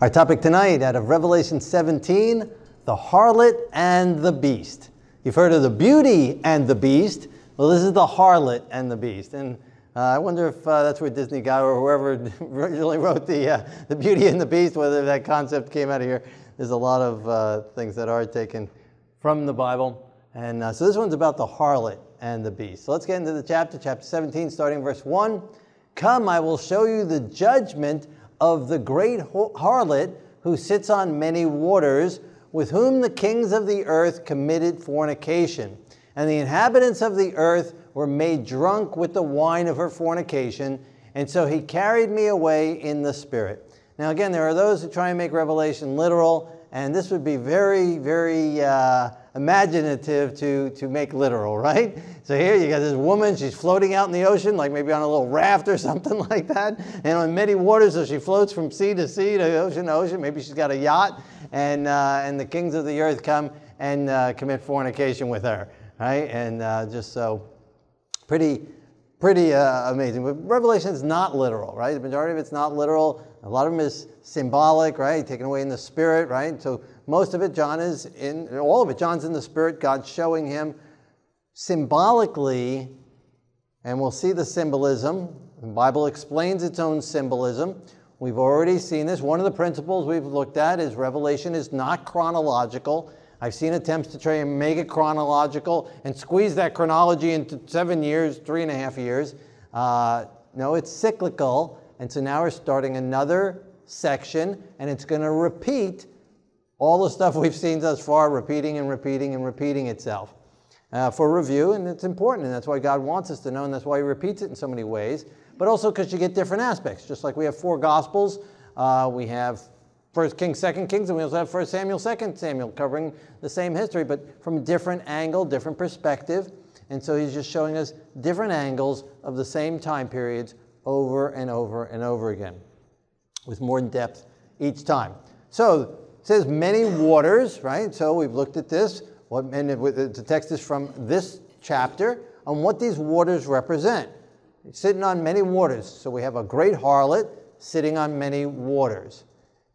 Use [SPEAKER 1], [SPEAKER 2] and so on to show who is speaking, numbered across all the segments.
[SPEAKER 1] Our topic tonight out of Revelation 17 the harlot and the beast. You've heard of the beauty and the beast. Well, this is the harlot and the beast. And uh, I wonder if uh, that's where Disney got or whoever originally wrote the, uh, the beauty and the beast, whether that concept came out of here. There's a lot of uh, things that are taken from the Bible. And uh, so this one's about the harlot and the beast. So let's get into the chapter, chapter 17, starting verse 1. Come, I will show you the judgment of the great harlot who sits on many waters, with whom the kings of the earth committed fornication. And the inhabitants of the earth were made drunk with the wine of her fornication. And so he carried me away in the spirit. Now, again, there are those who try and make Revelation literal, and this would be very, very uh, imaginative to, to make literal, right? So here you got this woman, she's floating out in the ocean, like maybe on a little raft or something like that, and on many waters, so she floats from sea to sea, to ocean to ocean. Maybe she's got a yacht, and, uh, and the kings of the earth come and uh, commit fornication with her, right? And uh, just so pretty, pretty uh, amazing. But Revelation is not literal, right? The majority of it's not literal. A lot of them is symbolic, right? Taken away in the spirit, right? So most of it, John is in, all of it, John's in the Spirit, God's showing him symbolically, and we'll see the symbolism. The Bible explains its own symbolism. We've already seen this. One of the principles we've looked at is Revelation is not chronological. I've seen attempts to try and make it chronological and squeeze that chronology into seven years, three and a half years. Uh, no, it's cyclical. And so now we're starting another section, and it's going to repeat all the stuff we've seen thus far repeating and repeating and repeating itself uh, for review, and it's important, and that's why God wants us to know, and that's why He repeats it in so many ways, but also because you get different aspects. Just like we have four Gospels, uh, we have First Kings, Second Kings, and we also have First Samuel, Second Samuel, covering the same history, but from a different angle, different perspective. And so he's just showing us different angles of the same time periods over and over and over again, with more depth each time. So says many waters, right? So we've looked at this. What, and it, the text is from this chapter on what these waters represent. It's sitting on many waters. So we have a great harlot sitting on many waters.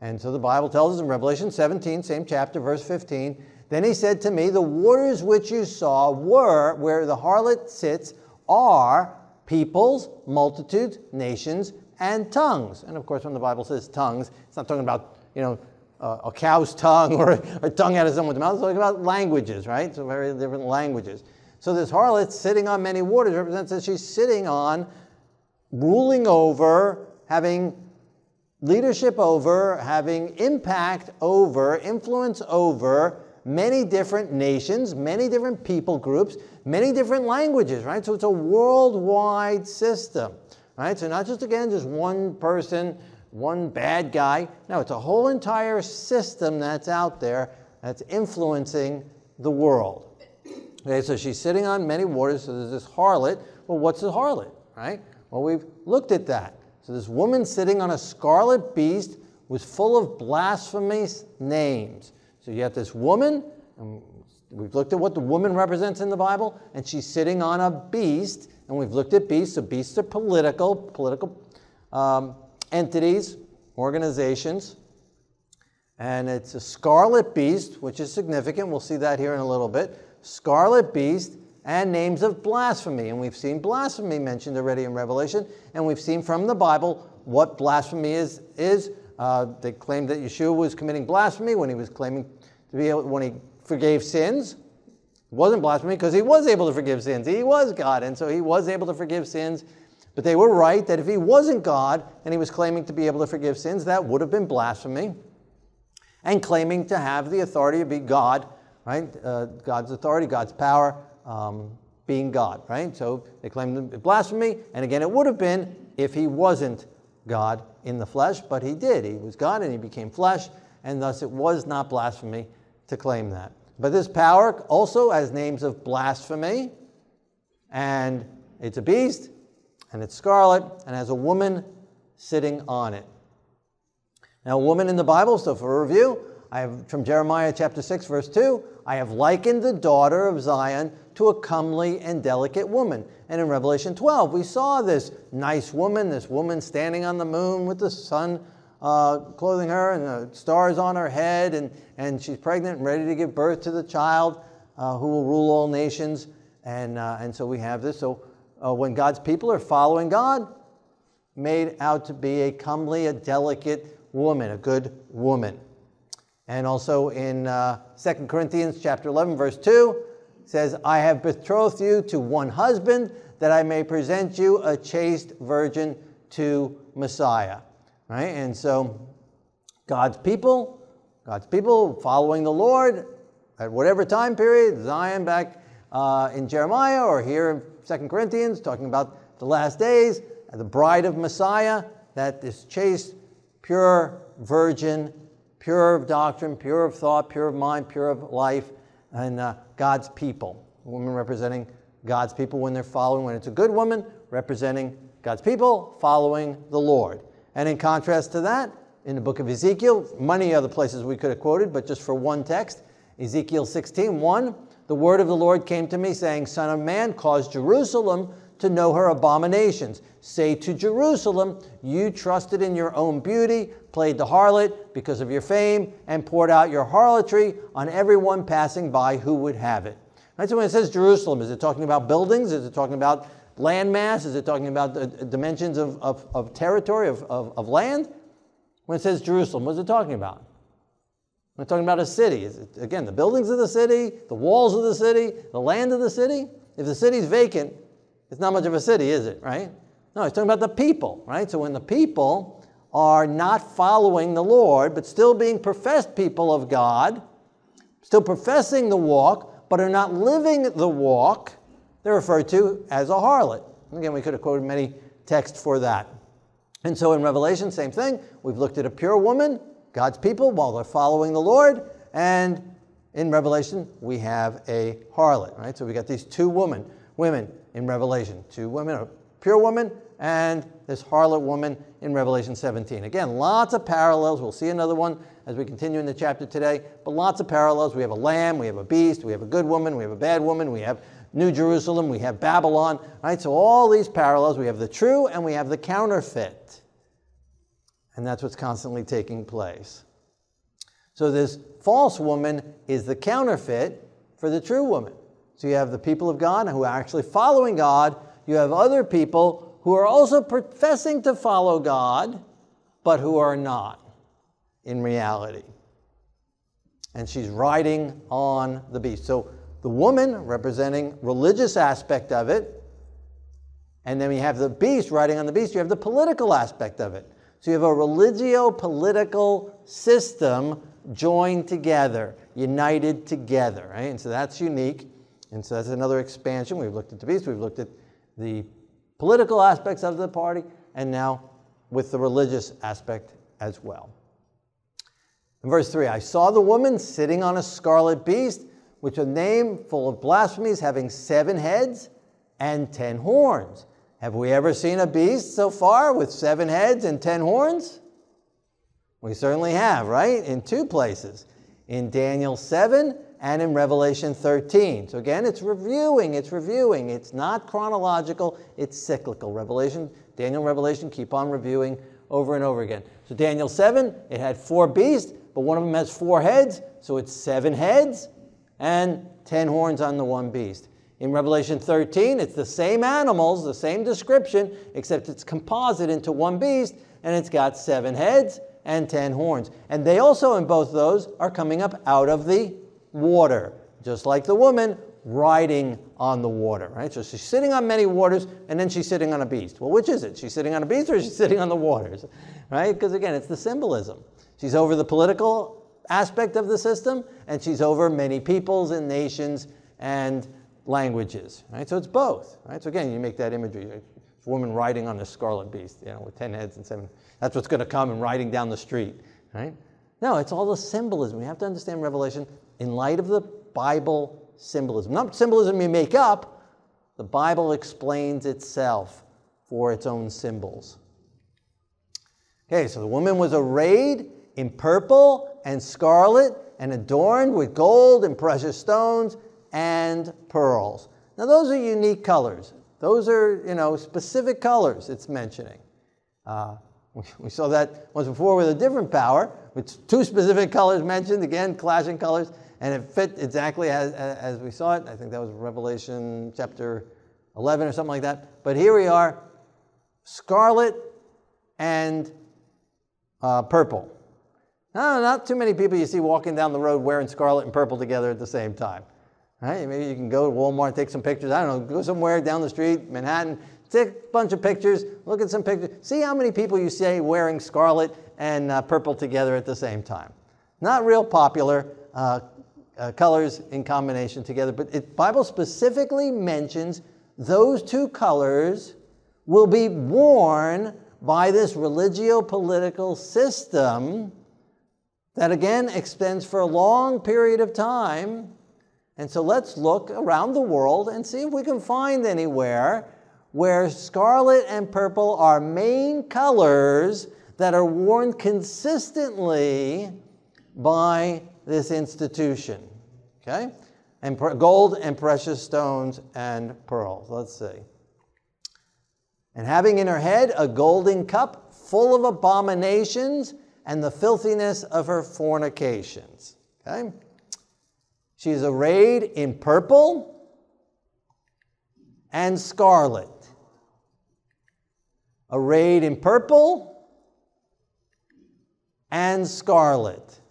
[SPEAKER 1] And so the Bible tells us in Revelation 17, same chapter, verse 15, then he said to me, The waters which you saw were, where the harlot sits, are peoples, multitudes, nations, and tongues. And of course, when the Bible says tongues, it's not talking about, you know, a cow's tongue or a tongue out of someone's mouth. It's talking about languages, right? So very different languages. So this harlot sitting on many waters represents that she's sitting on, ruling over, having leadership over, having impact over, influence over many different nations, many different people groups, many different languages, right? So it's a worldwide system, right? So not just again just one person one bad guy. No, it's a whole entire system that's out there that's influencing the world. Okay, so she's sitting on many waters, so there's this harlot. Well, what's a harlot, right? Well, we've looked at that. So this woman sitting on a scarlet beast was full of blasphemous names. So you have this woman, and we've looked at what the woman represents in the Bible, and she's sitting on a beast, and we've looked at beasts. So beasts are political, political um, entities, organizations, and it's a scarlet beast, which is significant. We'll see that here in a little bit. Scarlet beast and names of blasphemy. And we've seen blasphemy mentioned already in Revelation, and we've seen from the Bible what blasphemy is. is. Uh, they claimed that Yeshua was committing blasphemy when he was claiming to be able, when he forgave sins. It wasn't blasphemy because he was able to forgive sins. He was God, and so he was able to forgive sins but they were right that if he wasn't God and he was claiming to be able to forgive sins, that would have been blasphemy. And claiming to have the authority to be God, right? Uh, God's authority, God's power, um, being God, right? So they claimed blasphemy. And again, it would have been if he wasn't God in the flesh, but he did. He was God and he became flesh, and thus it was not blasphemy to claim that. But this power also has names of blasphemy, and it's a beast, and it's scarlet and has a woman sitting on it. Now, a woman in the Bible, so for review, I have from Jeremiah chapter 6, verse 2, I have likened the daughter of Zion to a comely and delicate woman. And in Revelation 12, we saw this nice woman, this woman standing on the moon with the sun uh, clothing her and the stars on her head, and, and she's pregnant and ready to give birth to the child uh, who will rule all nations. And, uh, and so we have this. So uh, when God's people are following God, made out to be a comely, a delicate woman, a good woman. And also in uh, 2 Corinthians chapter 11, verse 2, says, I have betrothed you to one husband that I may present you a chaste virgin to Messiah. Right? And so God's people, God's people following the Lord at whatever time period, Zion back uh, in Jeremiah or here 2 Corinthians, talking about the last days, the bride of Messiah, that this chaste, pure virgin, pure of doctrine, pure of thought, pure of mind, pure of life, and uh, God's people. Women representing God's people when they're following, when it's a good woman, representing God's people following the Lord. And in contrast to that, in the book of Ezekiel, many other places we could have quoted, but just for one text, Ezekiel 16, 1, the word of the Lord came to me, saying, Son of man, cause Jerusalem to know her abominations. Say to Jerusalem, You trusted in your own beauty, played the harlot because of your fame, and poured out your harlotry on everyone passing by who would have it. Right, so when it says Jerusalem, is it talking about buildings? Is it talking about landmass? Is it talking about the dimensions of, of, of territory, of, of, of land? When it says Jerusalem, what is it talking about? We're talking about a city. Again, the buildings of the city, the walls of the city, the land of the city. If the city's vacant, it's not much of a city, is it, right? No, he's talking about the people, right? So when the people are not following the Lord, but still being professed people of God, still professing the walk, but are not living the walk, they're referred to as a harlot. Again, we could have quoted many texts for that. And so in Revelation, same thing. We've looked at a pure woman, God's people, while they're following the Lord. And in Revelation, we have a harlot, right? So we got these two women, women in Revelation. Two women, a pure woman, and this harlot woman in Revelation 17. Again, lots of parallels. We'll see another one as we continue in the chapter today, but lots of parallels. We have a lamb, we have a beast, we have a good woman, we have a bad woman, we have New Jerusalem, we have Babylon, right? So all these parallels, we have the true and we have the counterfeit. And that's what's constantly taking place. So this false woman is the counterfeit for the true woman. So you have the people of God who are actually following God. You have other people who are also professing to follow God, but who are not in reality. And she's riding on the beast. So the woman representing religious aspect of it, and then we have the beast riding on the beast. You have the political aspect of it. So you have a religio-political system joined together, united together, right? And so that's unique. And so that's another expansion. We've looked at the beast, we've looked at the political aspects of the party, and now with the religious aspect as well. In verse 3, I saw the woman sitting on a scarlet beast, which a name full of blasphemies, having seven heads and ten horns. Have we ever seen a beast so far with seven heads and ten horns? We certainly have, right? In two places. In Daniel 7 and in Revelation 13. So again, it's reviewing, it's reviewing. It's not chronological, it's cyclical. Revelation, Daniel Revelation keep on reviewing over and over again. So Daniel 7, it had four beasts, but one of them has four heads, so it's seven heads and ten horns on the one beast. In Revelation 13, it's the same animals, the same description, except it's composite into one beast, and it's got seven heads and ten horns. And they also, in both those, are coming up out of the water, just like the woman riding on the water, right? So she's sitting on many waters and then she's sitting on a beast. Well, which is it? She's sitting on a beast or she's sitting on the waters, right? Because again, it's the symbolism. She's over the political aspect of the system and she's over many peoples and nations and languages, right? So it's both, right? So again, you make that imagery. A woman riding on a scarlet beast, you know, with 10 heads and seven. That's what's going to come and riding down the street, right? No, it's all the symbolism. We have to understand Revelation in light of the Bible symbolism. Not symbolism you make up, the Bible explains itself for its own symbols. Okay, so the woman was arrayed in purple and scarlet and adorned with gold and precious stones and pearls. Now, those are unique colors. Those are, you know, specific colors it's mentioning. Uh, We saw that once before with a different power, with two specific colors mentioned, again, clashing colors, and it fit exactly as, as we saw it. I think that was Revelation chapter 11 or something like that. But here we are scarlet and uh, purple. No, not too many people you see walking down the road wearing scarlet and purple together at the same time. Right? Maybe you can go to Walmart, take some pictures. I don't know, go somewhere down the street, Manhattan, take a bunch of pictures, look at some pictures. See how many people you see wearing scarlet and uh, purple together at the same time. Not real popular uh, uh, colors in combination together, but the Bible specifically mentions those two colors will be worn by this religio political system that again extends for a long period of time. And so let's look around the world and see if we can find anywhere where scarlet and purple are main colors that are worn consistently by this institution. Okay? And gold and precious stones and pearls. Let's see. And having in her head a golden cup full of abominations and the filthiness of her fornications. Okay? She is arrayed in purple and scarlet. Arrayed in purple and scarlet.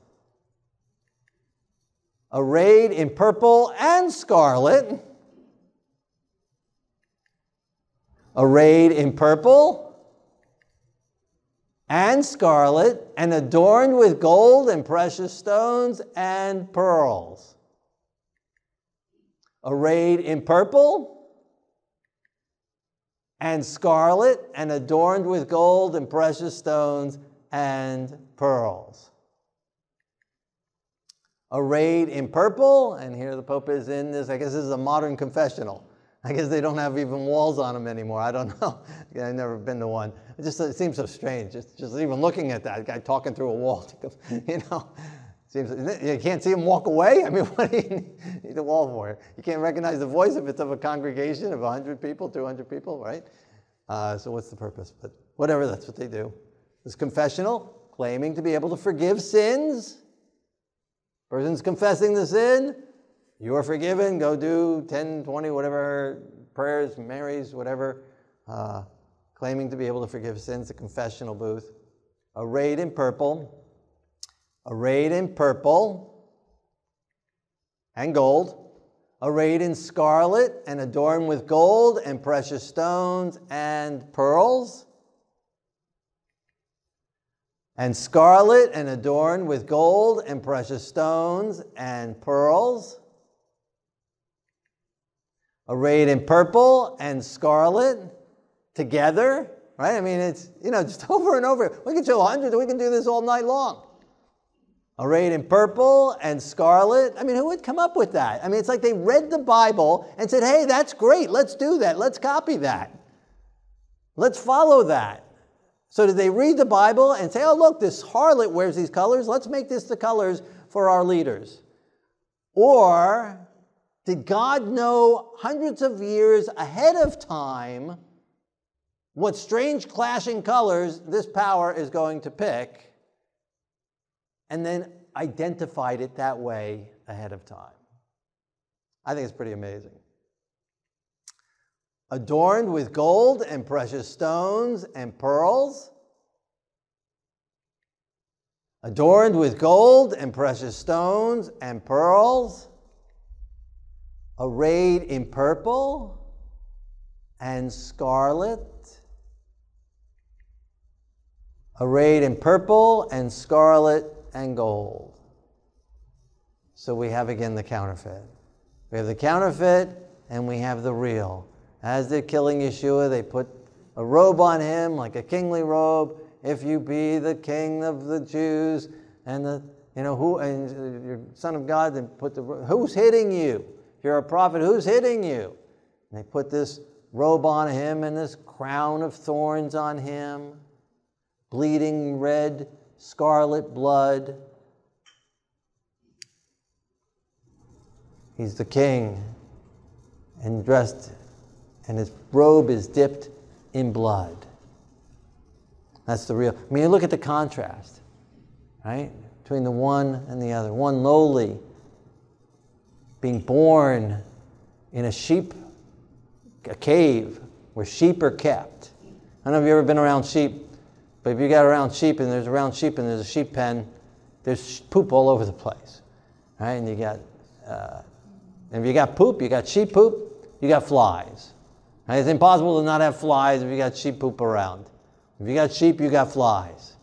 [SPEAKER 1] Arrayed in purple and scarlet. Arrayed in purple and scarlet, and adorned with gold and precious stones and pearls. Arrayed in purple and scarlet, and adorned with gold and precious stones and pearls. Arrayed in purple, and here the Pope is in this, I guess this is a modern confessional. I guess they don't have even walls on them anymore. I don't know. I've never been to one. It just it seems so strange. Just, just even looking at that guy talking through a wall. You know, seems you can't see him walk away. I mean, what do you need a wall for? You can't recognize the voice if it's of a congregation of 100 people, 200 people, right? Uh, so what's the purpose? But whatever, that's what they do. This confessional, claiming to be able to forgive sins. Person's confessing the sin, you are forgiven. Go do 10, 20, whatever prayers, Marys, whatever, uh, claiming to be able to forgive sins, a confessional booth. Arrayed in purple, arrayed in purple and gold, arrayed in scarlet and adorned with gold and precious stones and pearls. And scarlet and adorned with gold and precious stones and pearls arrayed in purple and scarlet together, right? I mean, it's, you know, just over and over. We can show hundreds, we can do this all night long. Arrayed in purple and scarlet. I mean, who would come up with that? I mean, it's like they read the Bible and said, hey, that's great, let's do that, let's copy that. Let's follow that. So did they read the Bible and say, oh, look, this harlot wears these colors, let's make this the colors for our leaders? Or did God know hundreds of years ahead of time what strange clashing colors this power is going to pick and then identified it that way ahead of time? I think it's pretty amazing. Adorned with gold and precious stones and pearls. Adorned with gold and precious stones and pearls arrayed in purple and scarlet, arrayed in purple and scarlet and gold. So we have again the counterfeit. We have the counterfeit and we have the real. As they're killing Yeshua, they put a robe on him, like a kingly robe. If you be the king of the Jews, and the you know who and your son of God, then put the who's hitting you? You're a prophet. Who's hitting you? And they put this robe on him and this crown of thorns on him, bleeding red, scarlet blood. He's the king and dressed, and his robe is dipped in blood. That's the real. I mean, look at the contrast, right? Between the one and the other. One lowly, being born in a sheep, a cave where sheep are kept. I don't know if you've ever been around sheep, but if you got around sheep and there's around sheep and there's a sheep pen, there's poop all over the place, right? And you got, uh, and if you got poop, you got sheep poop, you got flies. Right? It's impossible to not have flies if you got sheep poop around. If you got sheep, you got flies.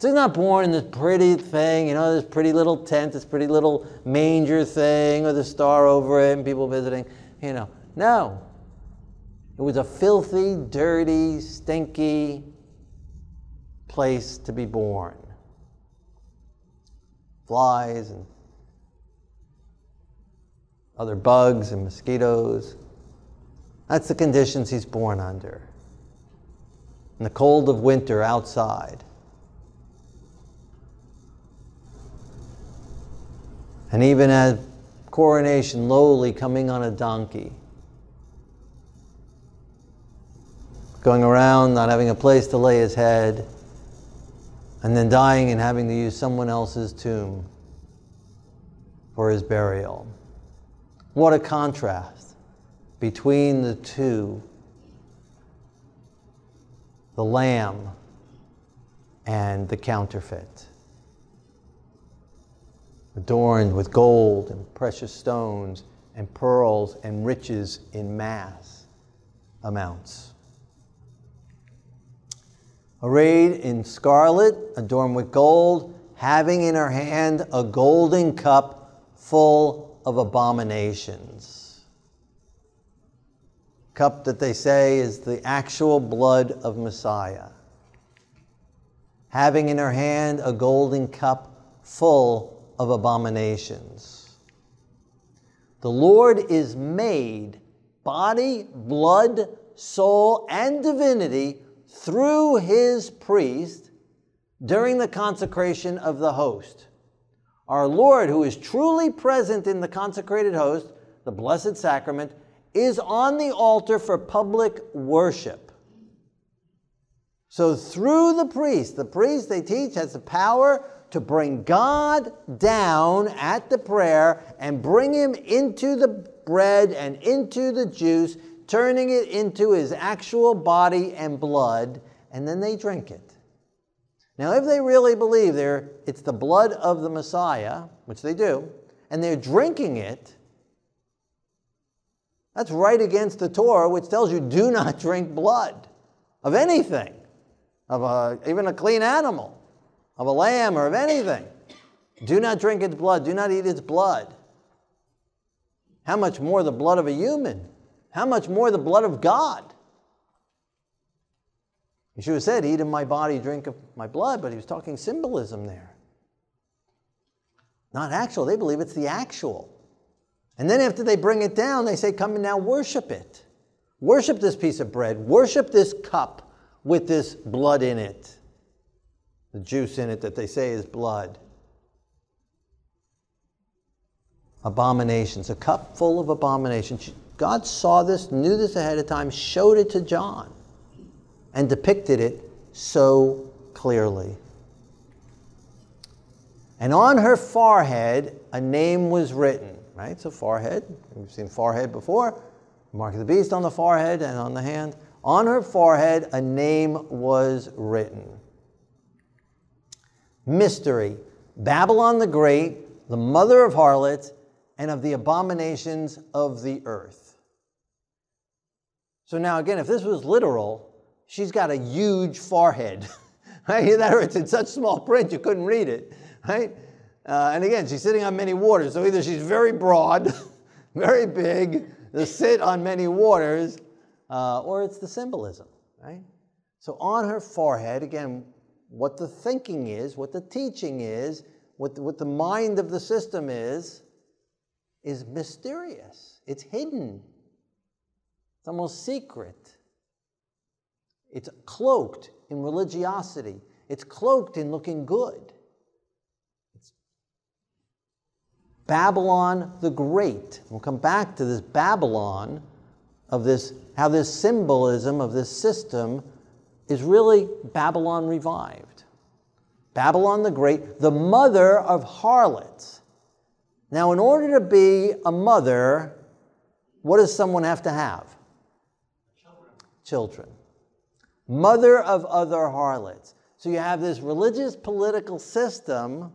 [SPEAKER 1] He's not born in this pretty thing, you know, this pretty little tent, this pretty little manger thing with a star over it and people visiting, you know. No. It was a filthy, dirty, stinky place to be born. Flies and other bugs and mosquitoes. That's the conditions he's born under in the cold of winter outside. And even at coronation, lowly, coming on a donkey, going around not having a place to lay his head, and then dying and having to use someone else's tomb for his burial. What a contrast between the two the lamb and the counterfeit, adorned with gold and precious stones and pearls and riches in mass amounts. Arrayed in scarlet, adorned with gold, having in her hand a golden cup full of abominations cup that they say is the actual blood of Messiah, having in her hand a golden cup full of abominations. The Lord is made body, blood, soul, and divinity through his priest during the consecration of the host. Our Lord, who is truly present in the consecrated host, the Blessed Sacrament, is on the altar for public worship. So through the priest, the priest they teach has the power to bring God down at the prayer and bring him into the bread and into the juice, turning it into his actual body and blood, and then they drink it. Now, if they really believe they're, it's the blood of the Messiah, which they do, and they're drinking it, that's right against the Torah, which tells you do not drink blood of anything, of a, even a clean animal, of a lamb or of anything. Do not drink its blood. Do not eat its blood. How much more the blood of a human? How much more the blood of God? Yeshua said, Eat of my body, drink of my blood, but he was talking symbolism there. Not actual. They believe it's the actual. And then after they bring it down, they say, Come and now worship it. Worship this piece of bread. Worship this cup with this blood in it. The juice in it that they say is blood. Abominations, a cup full of abominations. God saw this, knew this ahead of time, showed it to John, and depicted it so clearly. And on her forehead, a name was written right? So forehead, we've seen forehead before, mark of the beast on the forehead and on the hand. On her forehead, a name was written. Mystery Babylon the Great, the mother of harlots, and of the abominations of the earth. So now, again, if this was literal, she's got a huge forehead. right? It's in such small print you couldn't read it. Right? Uh, and again, she's sitting on many waters. So either she's very broad, very big, to sit on many waters, uh, or it's the symbolism, right? So on her forehead, again, what the thinking is, what the teaching is, what the, what the mind of the system is, is mysterious. It's hidden. It's almost secret. It's cloaked in religiosity. It's cloaked in looking good. Babylon the Great. We'll come back to this Babylon of this, how this symbolism of this system is really Babylon revived. Babylon the Great, the mother of harlots. Now, in order to be a mother, what does someone have to have? Children. Mother of other harlots. So you have this religious political system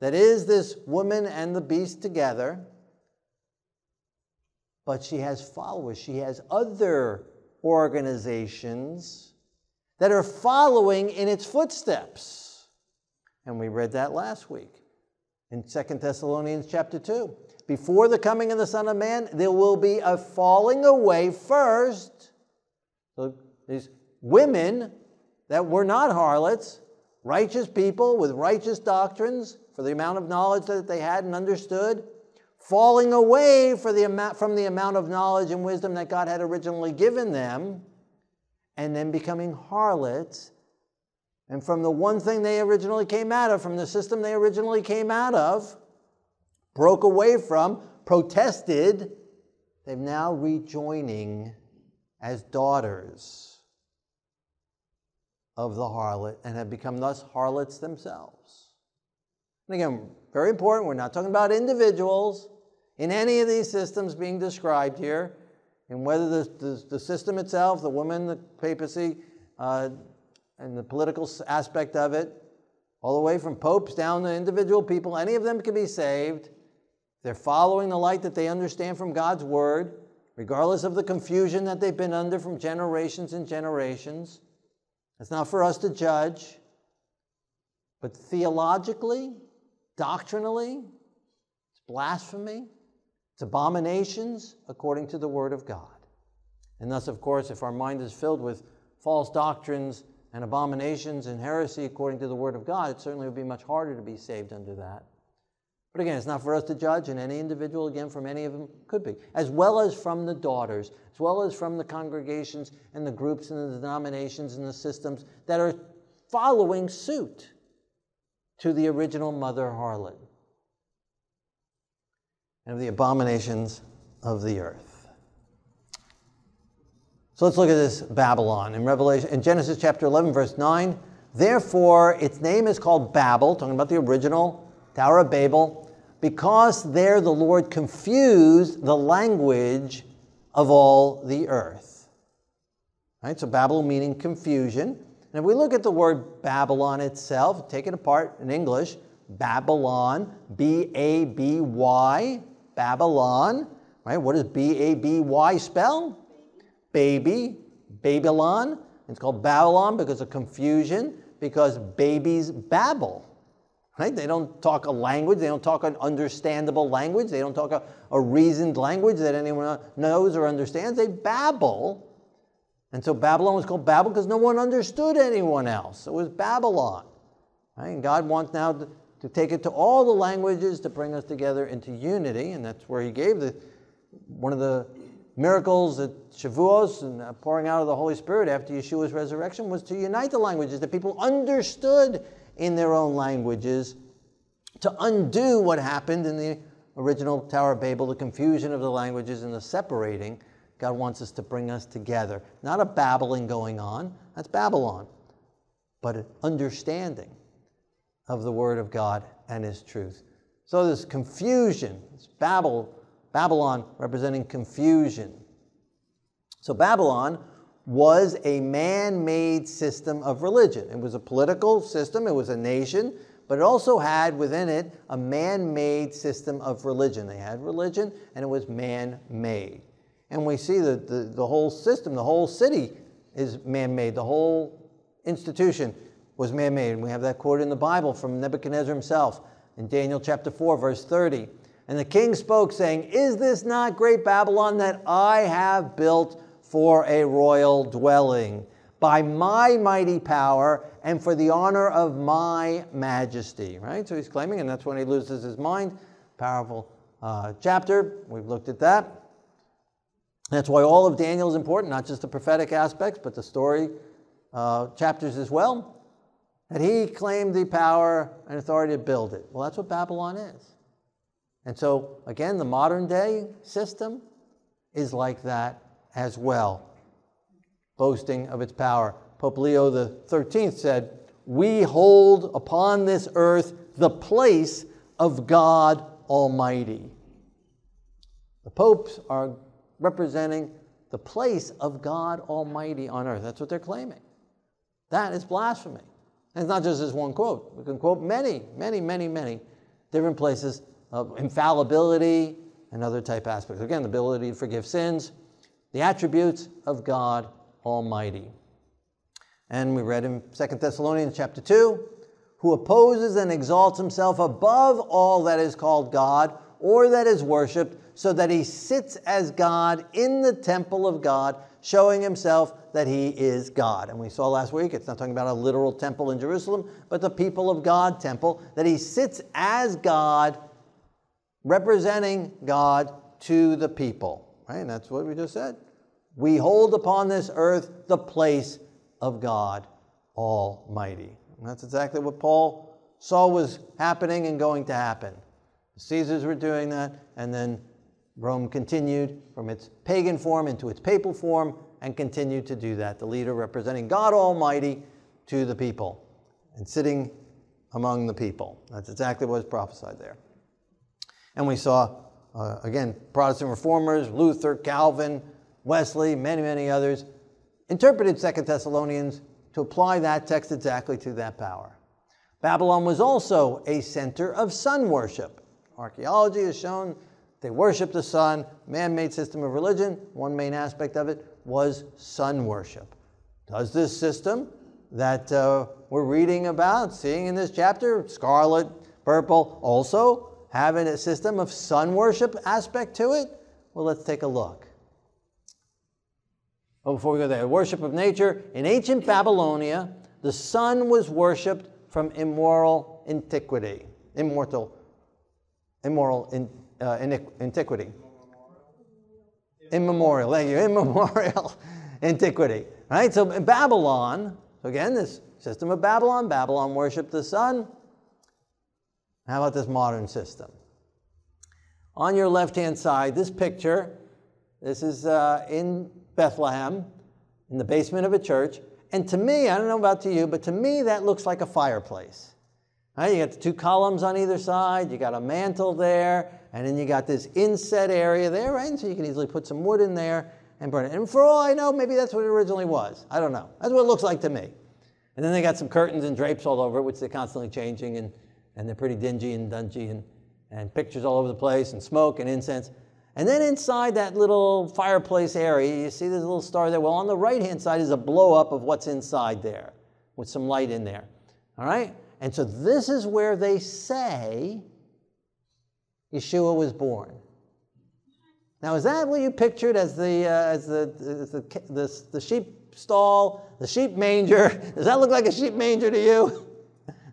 [SPEAKER 1] that is this woman and the beast together, but she has followers. She has other organizations that are following in its footsteps. And we read that last week in Second Thessalonians chapter 2. Before the coming of the Son of Man, there will be a falling away first. These women that were not harlots, righteous people with righteous doctrines for the amount of knowledge that they had and understood, falling away the amount, from the amount of knowledge and wisdom that God had originally given them, and then becoming harlots. And from the one thing they originally came out of, from the system they originally came out of, broke away from, protested, they're now rejoining as daughters of the harlot and have become thus harlots themselves. And again, very important, we're not talking about individuals in any of these systems being described here, and whether the, the, the system itself, the woman, the papacy, uh, and the political aspect of it, all the way from popes down to individual people, any of them can be saved. They're following the light that they understand from God's word, regardless of the confusion that they've been under from generations and generations. It's not for us to judge, but theologically, doctrinally, it's blasphemy, it's abominations according to the Word of God. And thus, of course, if our mind is filled with false doctrines and abominations and heresy according to the Word of God, it certainly would be much harder to be saved under that. But again, it's not for us to judge, and any individual, again, from any of them could be, as well as from the daughters, as well as from the congregations and the groups and the denominations and the systems that are following suit to the original mother harlot and of the abominations of the earth. So let's look at this Babylon in Revelation in Genesis chapter 11 verse 9. Therefore its name is called Babel, talking about the original Tower of Babel, because there the Lord confused the language of all the earth. Right? So Babel meaning confusion. And if we look at the word Babylon itself, take it apart in English, Babylon, B A B Y, Babylon, right? What does B A B Y spell? Baby, Babylon. It's called Babylon because of confusion, because babies babble. Right? They don't talk a language, they don't talk an understandable language, they don't talk a, a reasoned language that anyone knows or understands. They babble. And so Babylon was called Babel because no one understood anyone else. It was Babylon. Right? And God wants now to, to take it to all the languages to bring us together into unity, and that's where He gave the one of the miracles at Shavuos and pouring out of the Holy Spirit after Yeshua's resurrection was to unite the languages, that people understood in their own languages to undo what happened in the original Tower of Babel, the confusion of the languages and the separating. God wants us to bring us together. Not a babbling going on, that's Babylon, but an understanding of the Word of God and His truth. So this confusion, this Babel, Babylon representing confusion. So Babylon was a man made system of religion. It was a political system, it was a nation, but it also had within it a man made system of religion. They had religion, and it was man made. And we see that the, the whole system, the whole city is man made, the whole institution was man made. And we have that quote in the Bible from Nebuchadnezzar himself in Daniel chapter 4, verse 30. And the king spoke, saying, Is this not great Babylon that I have built? For a royal dwelling by my mighty power and for the honor of my majesty. Right? So he's claiming, and that's when he loses his mind. Powerful uh, chapter. We've looked at that. That's why all of Daniel is important, not just the prophetic aspects, but the story uh, chapters as well. That he claimed the power and authority to build it. Well, that's what Babylon is. And so, again, the modern day system is like that as well, boasting of its power. Pope Leo XIII said, We hold upon this earth the place of God Almighty. The popes are representing the place of God Almighty on earth. That's what they're claiming. That is blasphemy. And it's not just this one quote. We can quote many, many, many, many different places of infallibility and other type aspects. Again, the ability to forgive sins, the attributes of God Almighty. And we read in 2 Thessalonians chapter 2, who opposes and exalts himself above all that is called God or that is worshiped, so that he sits as God in the temple of God, showing himself that he is God. And we saw last week, it's not talking about a literal temple in Jerusalem, but the people of God temple, that he sits as God, representing God to the people. Right? And that's what we just said. We hold upon this earth the place of God Almighty. And that's exactly what Paul saw was happening and going to happen. The Caesars were doing that, and then Rome continued from its pagan form into its papal form and continued to do that. The leader representing God Almighty to the people and sitting among the people. That's exactly what was prophesied there. And we saw, uh, again, Protestant reformers, Luther, Calvin, Wesley, many, many others, interpreted Second Thessalonians to apply that text exactly to that power. Babylon was also a center of sun worship. Archaeology has shown they worshiped the sun, man made system of religion. One main aspect of it was sun worship. Does this system that uh, we're reading about, seeing in this chapter, scarlet, purple, also have a system of sun worship aspect to it? Well, let's take a look. Oh, before we go there, worship of nature. In ancient Babylonia, the sun was worshipped from immoral antiquity, immortal, immoral in, uh, antiquity. Immemorial, thank you, immemorial antiquity. Right? So in Babylon, again, this system of Babylon, Babylon worshiped the sun. How about this modern system? On your left hand side, this picture, this is uh, in Bethlehem in the basement of a church. And to me, I don't know about to you, but to me, that looks like a fireplace. Right? You got the two columns on either side, you got a mantle there, and then you got this inset area there, right? And so you can easily put some wood in there and burn it. And for all I know, maybe that's what it originally was. I don't know. That's what it looks like to me. And then they got some curtains and drapes all over it, which they're constantly changing, and, and they're pretty dingy and dungy, and, and pictures all over the place, and smoke and incense. And then inside that little fireplace area, you see this little star there. Well, on the right hand side is a blow up of what's inside there with some light in there. All right? And so this is where they say Yeshua was born. Now, is that what you pictured as the, uh, as the, as the, the, the sheep stall, the sheep manger? Does that look like a sheep manger to you?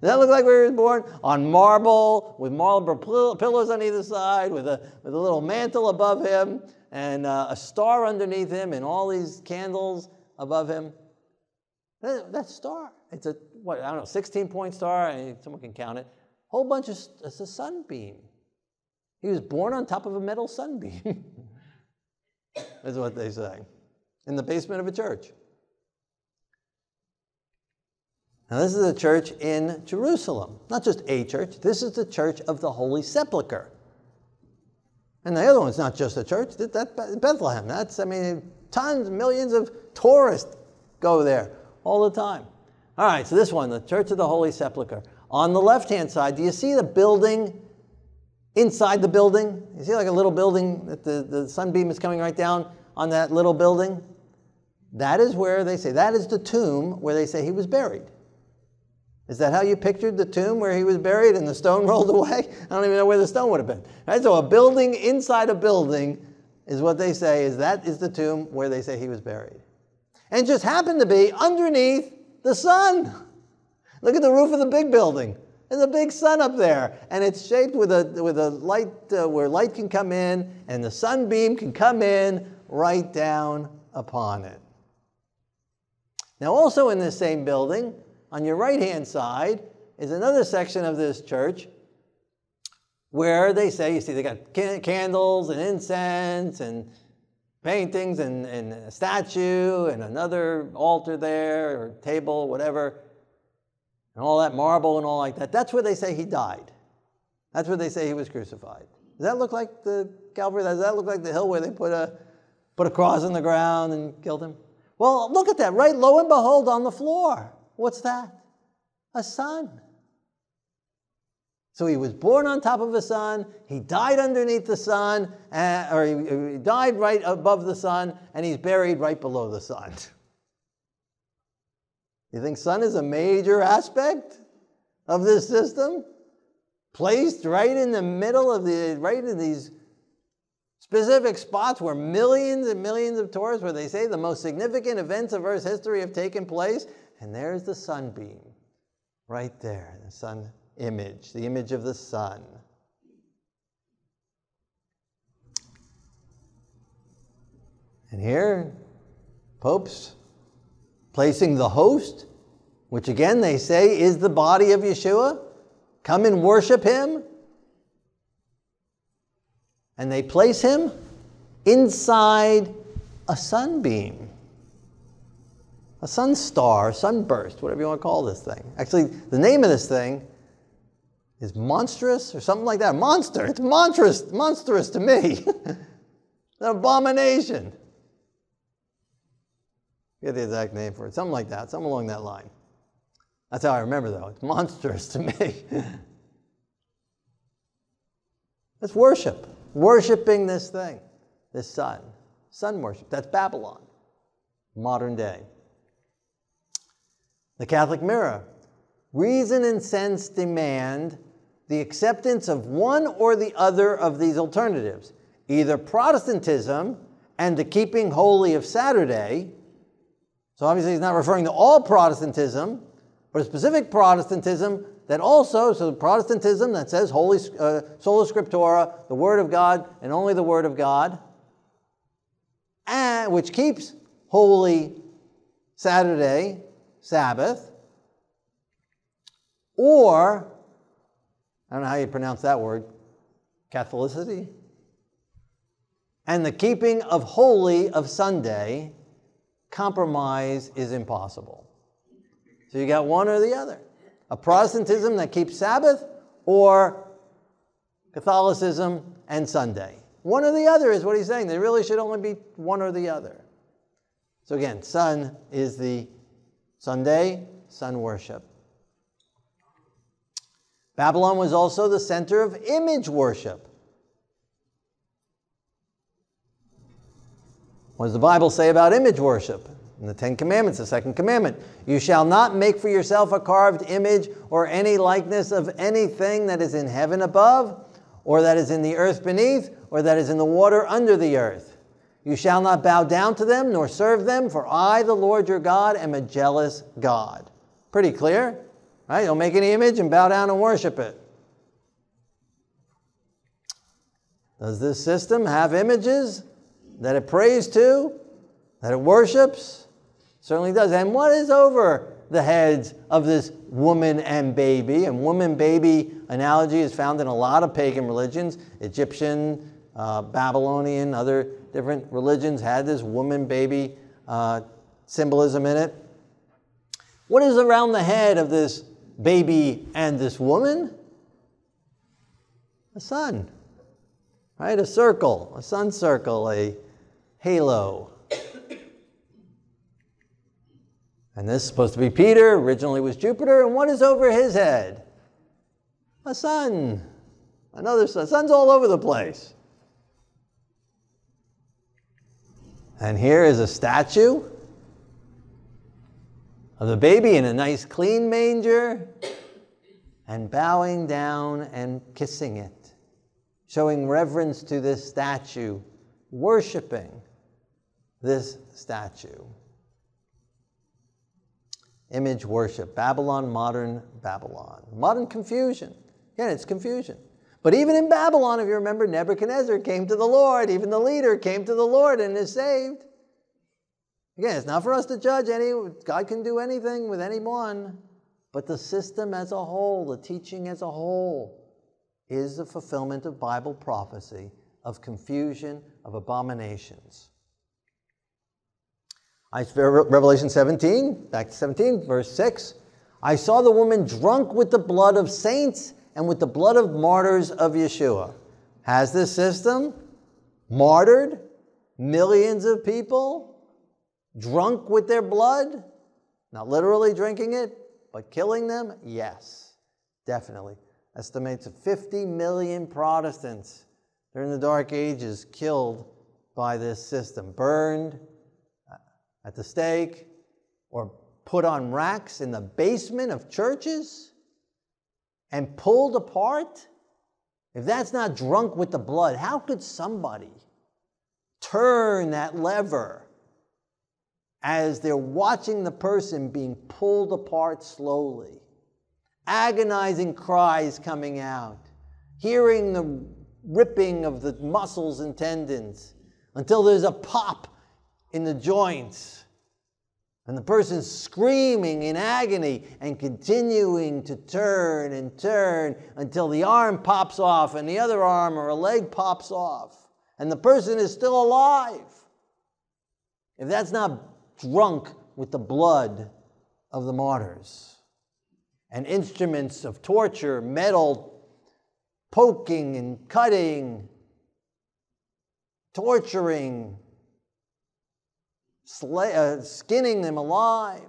[SPEAKER 1] That look like he was born? On marble, with marble pillows on either side, with a, with a little mantle above him, and uh, a star underneath him, and all these candles above him. That, that star, it's a, what, I don't know, 16 point star, someone can count it. Whole bunch of, it's a sunbeam. He was born on top of a metal sunbeam, is what they say, in the basement of a church. Now, this is a church in Jerusalem, not just a church, this is the church of the Holy Sepulchre. And the other one's not just a church, that's Bethlehem. That's, I mean, tons, millions of tourists go there all the time. All right, so this one, the Church of the Holy Sepulchre. On the left hand side, do you see the building inside the building? You see like a little building that the, the sunbeam is coming right down on that little building? That is where they say, that is the tomb where they say he was buried. Is that how you pictured the tomb where he was buried and the stone rolled away? I don't even know where the stone would have been. Right? So a building inside a building is what they say is that is the tomb where they say he was buried. And just happened to be underneath the sun. Look at the roof of the big building. There's a big sun up there, and it's shaped with a, with a light uh, where light can come in, and the sunbeam can come in right down upon it. Now, also in this same building, on your right hand side is another section of this church where they say, you see, they got candles and incense and paintings and, and a statue and another altar there or table, whatever, and all that marble and all like that. That's where they say he died. That's where they say he was crucified. Does that look like the Calvary? Does that look like the hill where they put a, put a cross in the ground and killed him? Well, look at that, right? Lo and behold, on the floor. What's that? A sun. So he was born on top of a sun, he died underneath the sun, uh, or he, he died right above the sun, and he's buried right below the sun. You think sun is a major aspect of this system? Placed right in the middle of the, right in these specific spots where millions and millions of tourists, where they say the most significant events of Earth's history have taken place, and there's the sunbeam right there, the sun image, the image of the sun. And here, popes placing the host, which again they say is the body of Yeshua. Come and worship him. And they place him inside a sunbeam, a sun star, sunburst, whatever you want to call this thing. Actually, the name of this thing is monstrous or something like that. Monster. It's monstrous, monstrous to me. An abomination. Get the exact name for it. Something like that. Something along that line. That's how I remember, though. It's monstrous to me. It's worship. Worshipping this thing, this sun. Sun worship. That's Babylon, modern day. The Catholic Mirror. Reason and sense demand the acceptance of one or the other of these alternatives either Protestantism and the keeping holy of Saturday. So obviously, he's not referring to all Protestantism, but a specific Protestantism that also, so Protestantism that says Holy uh, Sola Scriptura, the Word of God, and only the Word of God, and which keeps holy Saturday, Sabbath, or I don't know how you pronounce that word, Catholicity, and the keeping of holy of Sunday, compromise is impossible. So you got one or the other a Protestantism that keeps Sabbath or Catholicism and Sunday. One or the other is what he's saying. There really should only be one or the other. So again, sun is the Sunday, sun worship. Babylon was also the center of image worship. What does the Bible say about image worship? In the Ten Commandments, the second commandment You shall not make for yourself a carved image or any likeness of anything that is in heaven above, or that is in the earth beneath, or that is in the water under the earth. You shall not bow down to them nor serve them, for I, the Lord your God, am a jealous God. Pretty clear, right? Don't make any image and bow down and worship it. Does this system have images that it prays to, that it worships? Certainly does. And what is over the heads of this woman and baby? And woman baby analogy is found in a lot of pagan religions. Egyptian, uh, Babylonian, other different religions had this woman baby uh, symbolism in it. What is around the head of this baby and this woman? A sun, right? A circle, a sun circle, a halo. And this is supposed to be Peter, originally was Jupiter, and what is over his head? A sun. Another sun. Sun's all over the place. And here is a statue of the baby in a nice clean manger and bowing down and kissing it, showing reverence to this statue, worshiping this statue image worship. Babylon, modern Babylon. Modern confusion. Again, it's confusion. But even in Babylon, if you remember, Nebuchadnezzar came to the Lord. Even the leader came to the Lord and is saved. Again, it's not for us to judge any, God can do anything with anyone. But the system as a whole, the teaching as a whole, is the fulfillment of Bible prophecy, of confusion, of abominations. I, Revelation 17, back to 17, verse 6. I saw the woman drunk with the blood of saints and with the blood of martyrs of Yeshua. Has this system martyred millions of people, drunk with their blood? Not literally drinking it, but killing them? Yes, definitely. Estimates of 50 million Protestants during the Dark Ages killed by this system, burned uh, at the stake or put on racks in the basement of churches and pulled apart? If that's not drunk with the blood, how could somebody turn that lever as they're watching the person being pulled apart slowly? Agonizing cries coming out, hearing the ripping of the muscles and tendons until there's a pop in the joints. And the person's screaming in agony and continuing to turn and turn until the arm pops off and the other arm or a leg pops off. And the person is still alive. If that's not drunk with the blood of the martyrs and instruments of torture, metal poking and cutting, torturing, slay, uh, skinning them alive.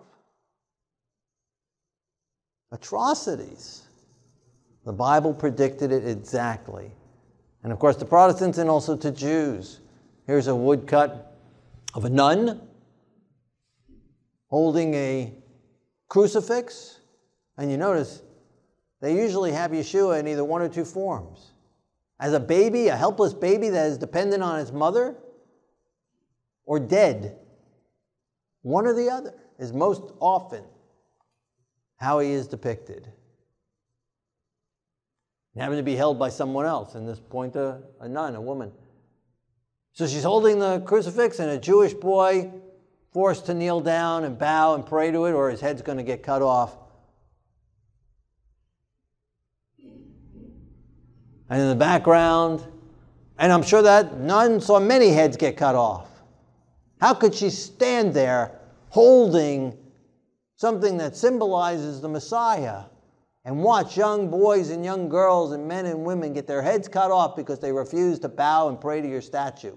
[SPEAKER 1] Atrocities. The Bible predicted it exactly. And of course, to Protestants and also to Jews. Here's a woodcut of a nun holding a crucifix. And you notice they usually have Yeshua in either one or two forms. As a baby, a helpless baby that is dependent on its mother, or dead one or the other is most often how he is depicted. Having to be held by someone else, in this point, a, a nun, a woman. So she's holding the crucifix, and a Jewish boy forced to kneel down and bow and pray to it, or his head's going to get cut off. And in the background, and I'm sure that nun saw many heads get cut off. How could she stand there holding something that symbolizes the Messiah and watch young boys and young girls and men and women get their heads cut off because they refuse to bow and pray to your statue.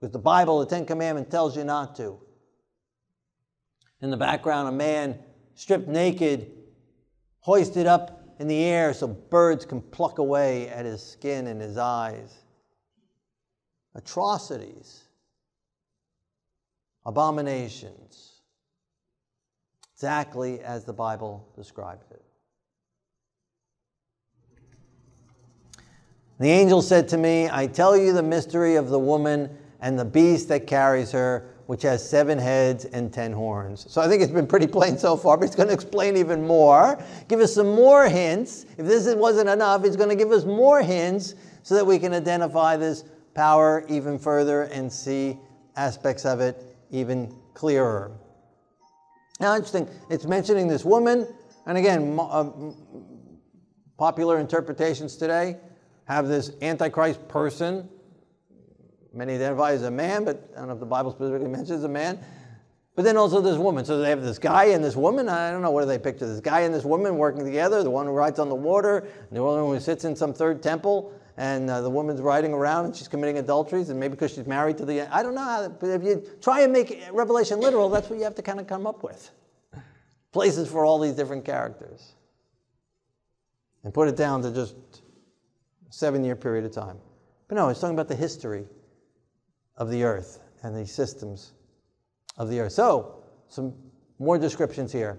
[SPEAKER 1] Because the Bible, the Ten Commandments, tells you not to. In the background, a man stripped naked, hoisted up in the air so birds can pluck away at his skin and his eyes. Atrocities abominations, exactly as the Bible describes it. The angel said to me, I tell you the mystery of the woman and the beast that carries her, which has seven heads and ten horns. So I think it's been pretty plain so far, but he's going to explain even more, give us some more hints. If this wasn't enough, he's going to give us more hints so that we can identify this power even further and see aspects of it even clearer. Now, interesting, it's mentioning this woman, and again, uh, popular interpretations today have this Antichrist person. Many identify as a man, but I don't know if the Bible specifically mentions a man. But then also this woman. So they have this guy and this woman. I don't know, what do they picture? This guy and this woman working together, the one who rides on the water, the one who sits in some third temple and uh, the woman's riding around and she's committing adulteries, and maybe because she's married to the. I don't know how, but if you try and make Revelation literal, that's what you have to kind of come up with. Places for all these different characters. And put it down to just a seven year period of time. But no, it's talking about the history of the earth and the systems of the earth. So, some more descriptions here.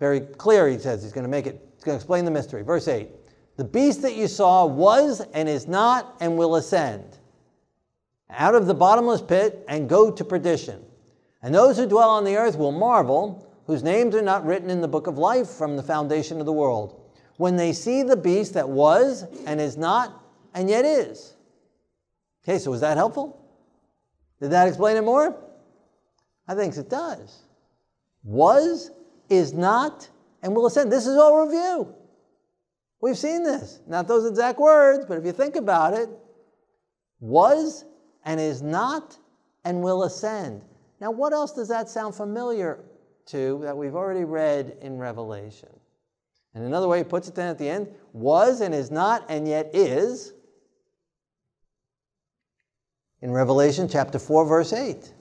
[SPEAKER 1] Very clear, he says. He's going to make it, he's going to explain the mystery. Verse 8. The beast that you saw was and is not and will ascend out of the bottomless pit and go to perdition. And those who dwell on the earth will marvel, whose names are not written in the book of life from the foundation of the world, when they see the beast that was and is not and yet is. Okay, so was that helpful? Did that explain it more? I think it does. Was, is not, and will ascend. This is all review. We've seen this. Not those exact words, but if you think about it, was and is not and will ascend. Now, what else does that sound familiar to that we've already read in Revelation? And another way he puts it then at the end was and is not and yet is in Revelation chapter 4, verse 8.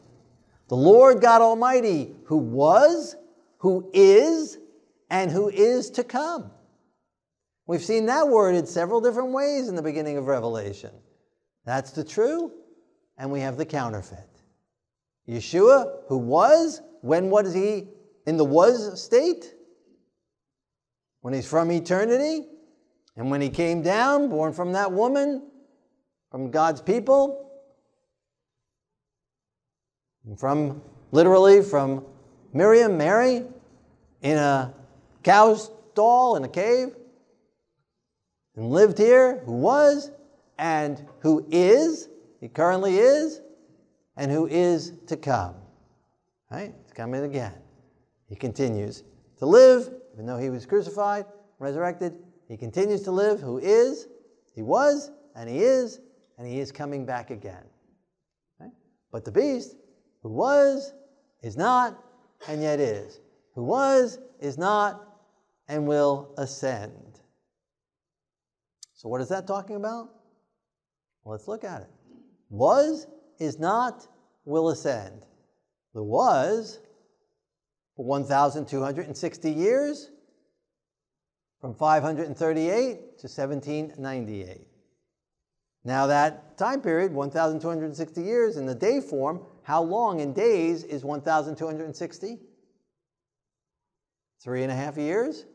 [SPEAKER 1] The Lord God Almighty, who was, who is, and who is to come. We've seen that worded several different ways in the beginning of Revelation. That's the true, and we have the counterfeit. Yeshua, who was, when was he in the was state? When he's from eternity, and when he came down, born from that woman, from God's people, from literally from Miriam, Mary, in a cow stall in a cave, lived here, who was, and who is, he currently is, and who is to come. Right? He's coming again. He continues to live, even though he was crucified, resurrected. He continues to live, who is, he was, and he is, and he is coming back again. Right? But the beast, who was, is not, and yet is. Who was, is not, and will ascend. So, what is that talking about? Well, let's look at it. Was, is not, will ascend. The was, for 1,260 years, from 538 to 1798. Now, that time period, 1,260 years in the day form, how long in days is 1,260? Three and a half years?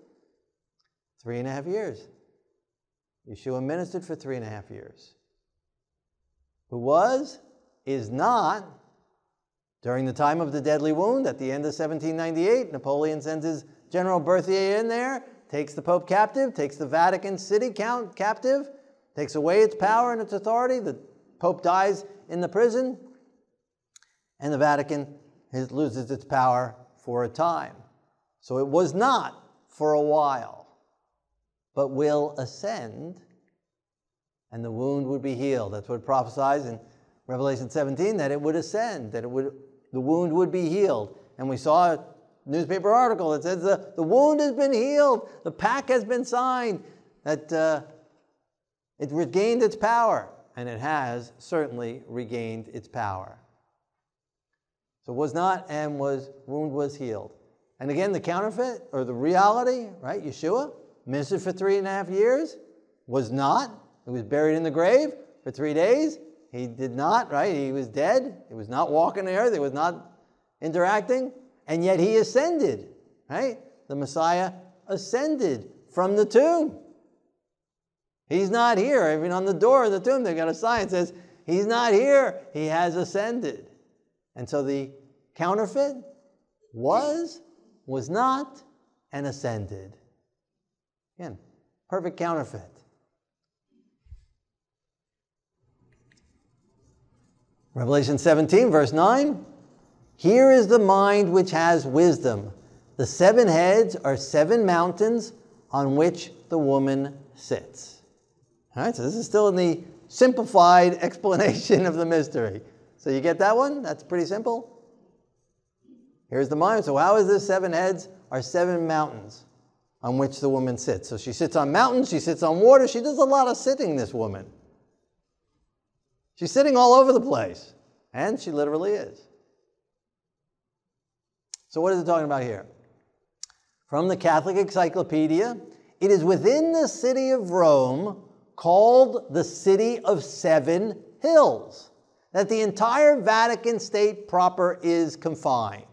[SPEAKER 1] Three and a half years. Yeshua ministered for three and a half years. Who was, is not, during the time of the deadly wound at the end of 1798, Napoleon sends his General Berthier in there, takes the Pope captive, takes the Vatican City count captive, takes away its power and its authority. The Pope dies in the prison, and the Vatican loses its power for a time. So it was not for a while but will ascend, and the wound would be healed. That's what it prophesies in Revelation 17 that it would ascend, that it would, the wound would be healed. And we saw a newspaper article that says the, the wound has been healed, the pact has been signed, that uh, it regained its power, and it has certainly regained its power. So was not and was wound was healed. And again, the counterfeit or the reality, right? Yeshua, ministered for three and a half years, was not. He was buried in the grave for three days. He did not, right? He was dead. He was not walking the earth. He was not interacting. And yet he ascended, right? The Messiah ascended from the tomb. He's not here. Even on the door of the tomb, they've got a sign that says, He's not here. He has ascended. And so the counterfeit was, was not, and ascended. Again, perfect counterfeit. Revelation 17, verse 9. Here is the mind which has wisdom. The seven heads are seven mountains on which the woman sits. All right, so this is still in the simplified explanation of the mystery. So you get that one? That's pretty simple. Here's the mind. So, how is this seven heads are seven mountains? On which the woman sits. So she sits on mountains, she sits on water, she does a lot of sitting, this woman. She's sitting all over the place, and she literally is. So, what is it talking about here? From the Catholic Encyclopedia, it is within the city of Rome called the City of Seven Hills that the entire Vatican state proper is confined.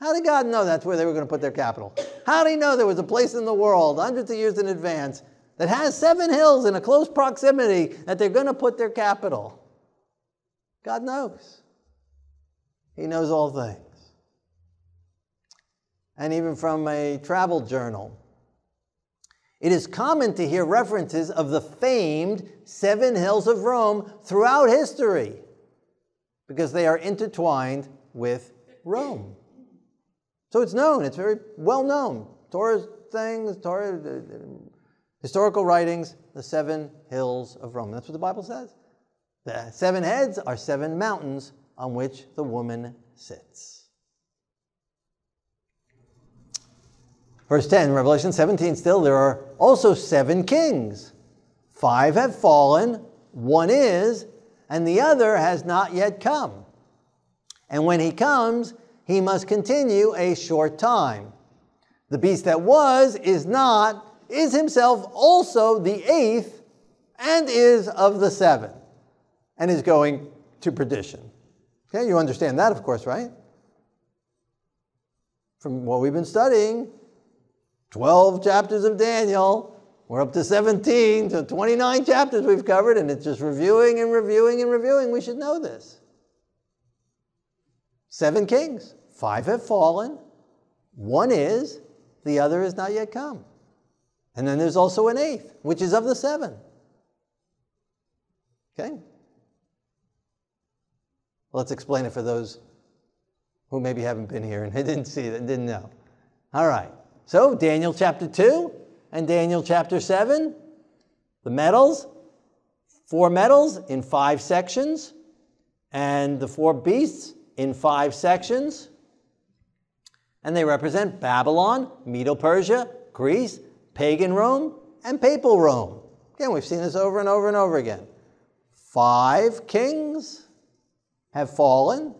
[SPEAKER 1] How did God know that's where they were going to put their capital? How did he know there was a place in the world, hundreds of years in advance, that has seven hills in a close proximity that they're going to put their capital? God knows. He knows all things. And even from a travel journal, it is common to hear references of the famed seven hills of Rome throughout history because they are intertwined with Rome. So it's known, it's very well known. Torah things, Torah, historical writings, the seven hills of Rome. That's what the Bible says. The seven heads are seven mountains on which the woman sits. Verse 10, Revelation 17 still, there are also seven kings. Five have fallen, one is, and the other has not yet come. And when he comes, he must continue a short time. The beast that was, is not, is himself also the eighth, and is of the seven, and is going to perdition. Okay, you understand that, of course, right? From what we've been studying, 12 chapters of Daniel, we're up to 17, to 29 chapters we've covered, and it's just reviewing and reviewing and reviewing. We should know this. Seven kings, five have fallen, one is, the other is not yet come. And then there's also an eighth, which is of the seven. Okay? Let's explain it for those who maybe haven't been here and didn't see it and didn't know. All right. So, Daniel chapter 2 and Daniel chapter 7, the metals, four metals in five sections, and the four beasts in five sections. And they represent Babylon, Medo Persia, Greece, pagan Rome, and papal Rome. Again, we've seen this over and over and over again. Five kings have fallen.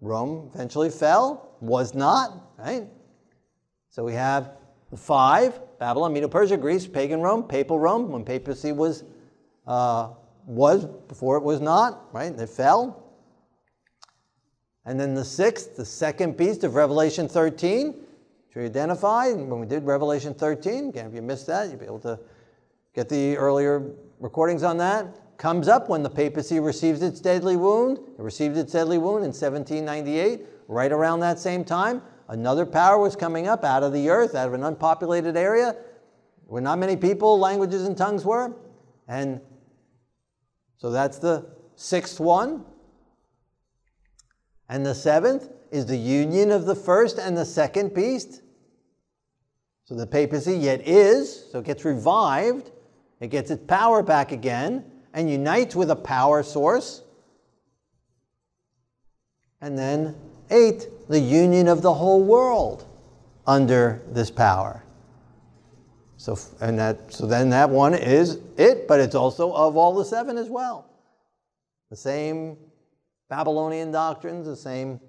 [SPEAKER 1] Rome eventually fell, was not, right? So we have the five Babylon, Medo Persia, Greece, pagan Rome, papal Rome, when papacy was, uh, was before it was not, right? It fell. And then the sixth, the second beast of Revelation 13, which we identified when we did Revelation 13. Again, if you missed that, you'll be able to get the earlier recordings on that. Comes up when the papacy receives its deadly wound. It received its deadly wound in 1798, right around that same time. Another power was coming up out of the earth, out of an unpopulated area where not many people, languages, and tongues were. And so that's the sixth one. And the seventh is the union of the first and the second beast. So the papacy yet is, so it gets revived, it gets its power back again, and unites with a power source. And then, eight, the union of the whole world under this power. So, and that, so then that one is it, but it's also of all the seven as well. The same Babylonian doctrines, the same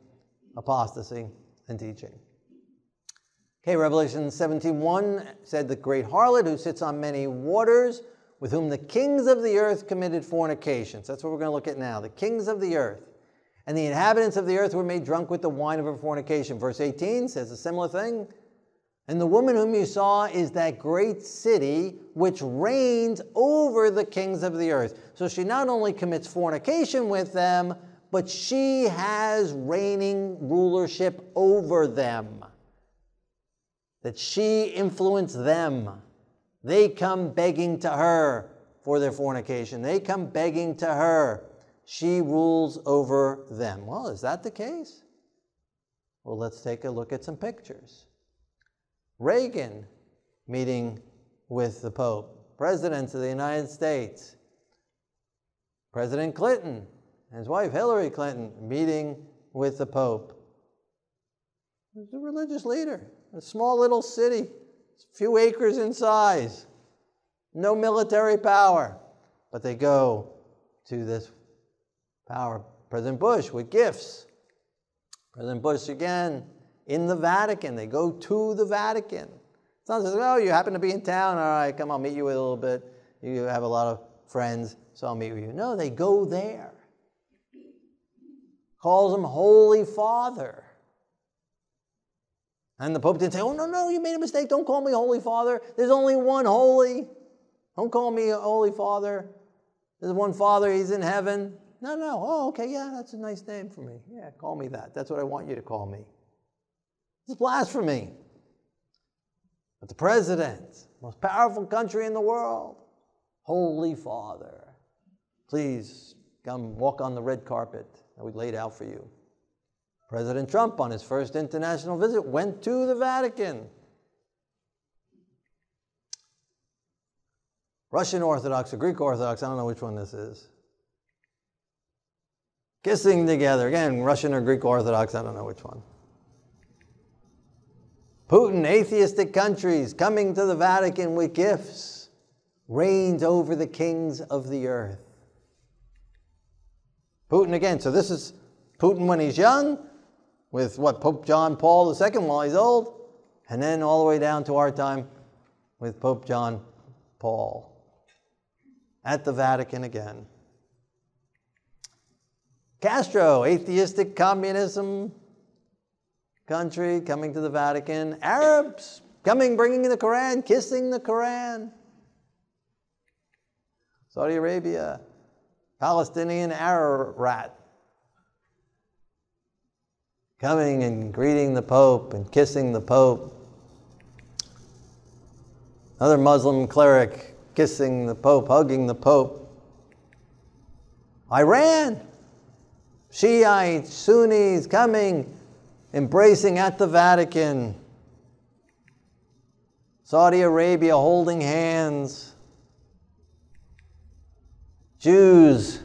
[SPEAKER 1] apostasy and teaching. Okay, Revelation 17:1 said the great harlot who sits on many waters, with whom the kings of the earth committed fornications. That's what we're going to look at now. The kings of the earth. And the inhabitants of the earth were made drunk with the wine of her fornication. Verse 18 says a similar thing. And the woman whom you saw is that great city which reigns over the kings of the earth. So she not only commits fornication with them, but she has reigning rulership over them. That she influenced them. They come begging to her for their fornication. They come begging to her. She rules over them. Well, is that the case? Well, let's take a look at some pictures. Reagan meeting with the Pope, presidents of the United States, President Clinton and his wife Hillary Clinton meeting with the Pope. He's a religious leader, a small little city, a few acres in size, no military power, but they go to this power. President Bush with gifts. President Bush again in the Vatican. They go to the Vatican. It's not oh, you happen to be in town. All right, come, I'll meet you a little bit. You have a lot of friends, so I'll meet with you. No, they go there calls him Holy Father. And the Pope didn't say, Oh, no, no, you made a mistake. Don't call me Holy Father. There's only one holy. Don't call me Holy Father. There's one Father, He's in heaven. No, no. Oh, okay, yeah, that's a nice name for me. Yeah, call me that. That's what I want you to call me. It's blasphemy. But the president, most powerful country in the world, Holy Father, please come walk on the red carpet that we laid out for you. President Trump, on his first international visit, went to the Vatican. Russian Orthodox or Greek Orthodox, I don't know which one this is. kissing together. Again, Russian or Greek Orthodox, I don't know which one. Putin, atheistic countries coming to the Vatican with gifts, reigns over the kings of the earth. Putin again. So this is Putin when he's young, with what Pope John Paul II while he's old, and then all the way down to our time with Pope John Paul at the Vatican again. Castro, atheistic communism country, coming to the Vatican. Arabs coming, bringing the Quran, kissing the Quran. Saudi Arabia, Palestinian Arafat coming and greeting the Pope and kissing the Pope. Another Muslim cleric kissing the Pope, hugging the Pope. Iran, Shiites, Sunnis coming, embracing at the Vatican. Saudi Arabia holding hands. Jews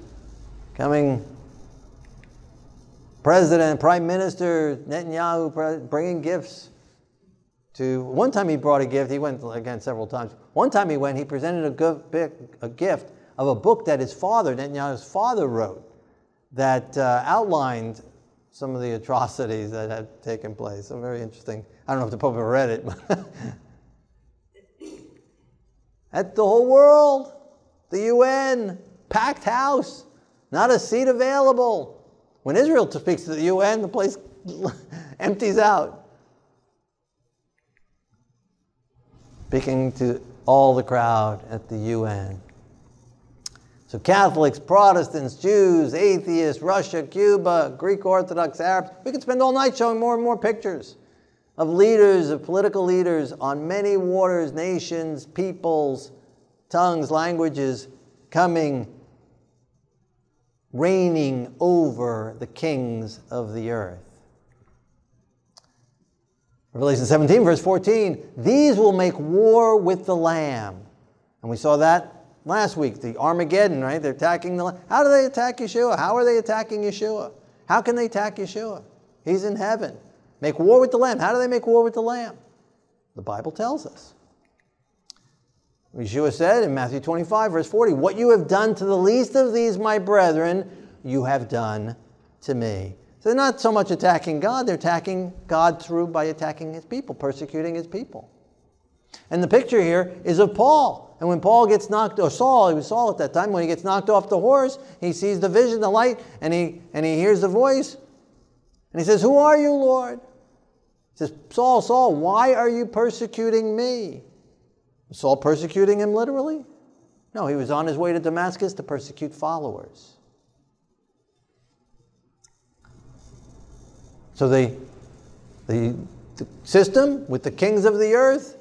[SPEAKER 1] coming president, prime minister Netanyahu bringing gifts to. One time he brought a gift. He went again several times. One time he went. He presented a, gift of a book that his father, Netanyahu's father, wrote that uh, outlined some of the atrocities that had taken place. So very interesting. I don't know if the Pope ever read it, but at the whole world, the UN, packed house, not a seat available. When Israel speaks to the UN, the place empties out. Speaking to all the crowd at the UN. So Catholics, Protestants, Jews, atheists, Russia, Cuba, Greek Orthodox, Arabs, we could spend all night showing more and more pictures of leaders, of political leaders on many waters, nations, peoples, tongues, languages coming reigning over the kings of the earth. Revelation 17, verse 14, these will make war with the Lamb. And we saw that last week, the Armageddon, right? They're attacking the Lamb. How do they attack Yeshua? How are they attacking Yeshua? How can they attack Yeshua? He's in heaven. Make war with the Lamb. How do they make war with the Lamb? The Bible tells us. Yeshua said in Matthew 25, verse 40, What you have done to the least of these, my brethren, you have done to me. So they're not so much attacking God, they're attacking God through by attacking his people, persecuting his people. And the picture here is of Paul. And when Paul gets knocked, or Saul, he was Saul at that time, when he gets knocked off the horse, he sees the vision, the light, and he, and he hears the voice. And he says, Who are you, Lord? He says, Saul, Saul, why are you persecuting me? Saul persecuting him literally? No, he was on his way to Damascus to persecute followers. So the, the, the, system with the kings of the earth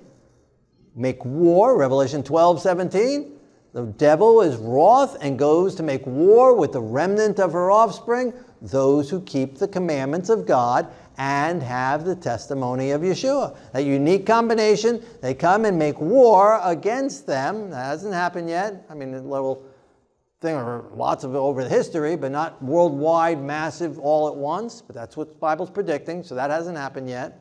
[SPEAKER 1] make war, Revelation 12, 17. The devil is wroth and goes to make war with the remnant of her offspring, those who keep the commandments of God and have the testimony of Yeshua. That unique combination, they come and make war against them. That hasn't happened yet. I mean, a little thing, or lots of it over the history, but not worldwide, massive, all at once. But that's what the Bible's predicting, so that hasn't happened yet.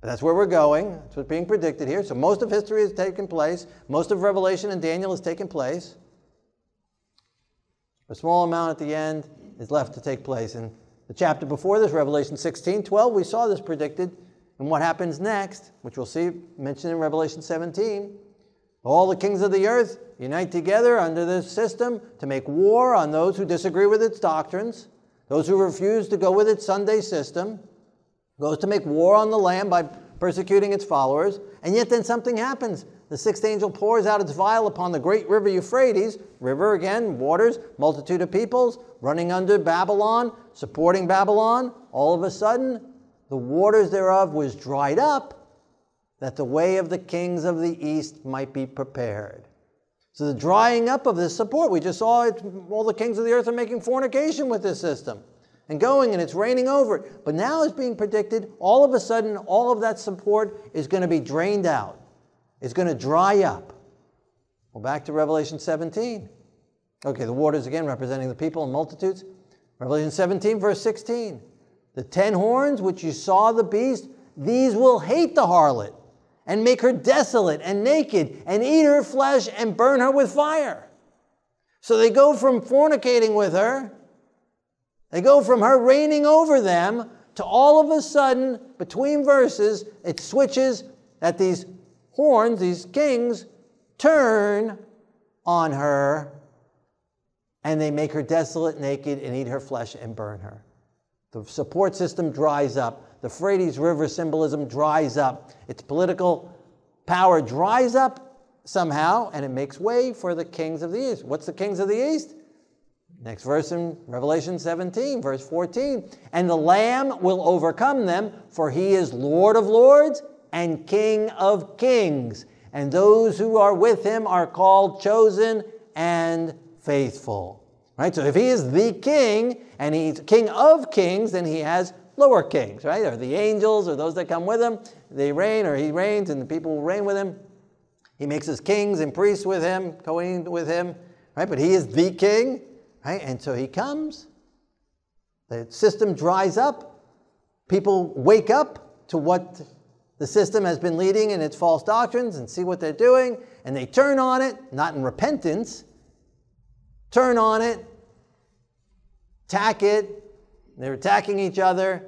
[SPEAKER 1] But that's where we're going. That's what's being predicted here. So most of history has taken place. Most of Revelation and Daniel has taken place. A small amount at the end is left to take place. And the chapter before this, Revelation 16, 12, we saw this predicted. And what happens next, which we'll see mentioned in Revelation 17, all the kings of the earth unite together under this system to make war on those who disagree with its doctrines, those who refuse to go with its Sunday system, goes to make war on the Lamb by persecuting its followers, and yet then something happens. The sixth angel pours out its vial upon the great river Euphrates, river again, waters, multitude of peoples, running under Babylon, supporting Babylon. All of a sudden, the waters thereof was dried up, that the way of the kings of the east might be prepared. So the drying up of this support, we just saw it, all the kings of the earth are making fornication with this system and going and it's reigning over it. But now it's being predicted, all of a sudden, all of that support is going to be drained out. It's going to dry up. Well, back to Revelation 17. Okay, the waters again representing the people and multitudes. Revelation 17, verse 16. The ten horns which you saw the beast, these will hate the harlot and make her desolate and naked and eat her flesh and burn her with fire. So they go from fornicating with her, they go from her reigning over them to all of a sudden, between verses, it switches that these horns, these kings, turn on her and they make her desolate, naked, and eat her flesh and burn her. The support system dries up. The Euphrates River symbolism dries up. Its political power dries up somehow, and it makes way for the kings of the East. What's the kings of the East? Next verse in Revelation 17, verse 14. And the Lamb will overcome them, for he is Lord of lords and King of kings. And those who are with him are called chosen and faithful. Right? So if he is the king and he's king of kings, then he has lower kings, right? Or the angels or those that come with him. They reign or he reigns and the people reign with him. He makes his kings and priests with him, going with him, right? But he is the king, right? And so he comes. The system dries up. People wake up to what the system has been leading in its false doctrines and see what they're doing, and they turn on it, not in repentance, turn on it, attack it. They're attacking each other,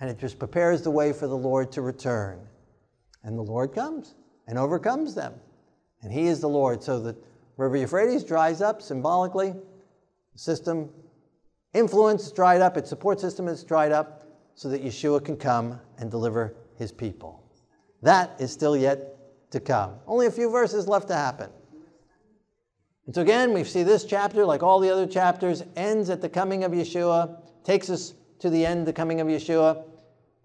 [SPEAKER 1] and it just prepares the way for the Lord to return. And the Lord comes and overcomes them. And He is the Lord. So the River Euphrates dries up symbolically. The system influence is dried up, its support system is dried up, so that Yeshua can come and deliver His people. That is still yet to come. Only a few verses left to happen. And so again, we see this chapter, like all the other chapters, ends at the coming of Yeshua, takes us to the end, the coming of Yeshua.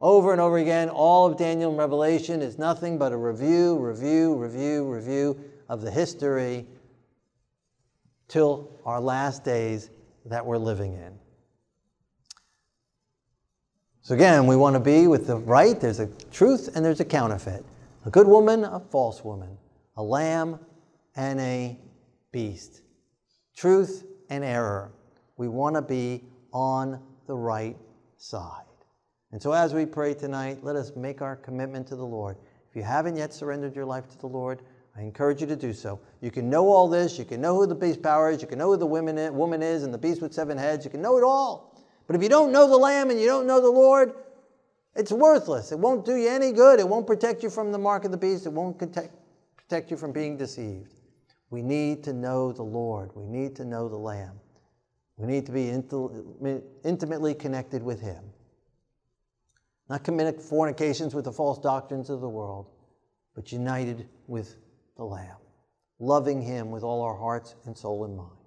[SPEAKER 1] Over and over again, all of Daniel and Revelation is nothing but a review, review, review, review of the history till our last days that we're living in. So again, we want to be with the right, there's a truth and there's a counterfeit. A good woman, a false woman, a lamb and a beast. Truth and error. We want to be on the right side. And so, as we pray tonight, let us make our commitment to the Lord. If you haven't yet surrendered your life to the Lord, I encourage you to do so. You can know all this. You can know who the beast power is. You can know who the woman woman is and the beast with seven heads. You can know it all. But if you don't know the Lamb and you don't know the Lord, it's worthless. It won't do you any good. It won't protect you from the mark of the beast. It won't protect, protect you from being deceived. We need to know the Lord. We need to know the Lamb. We need to be intimately connected with Him. Not committed fornications with the false doctrines of the world, but united with the Lamb, loving Him with all our hearts and soul and mind.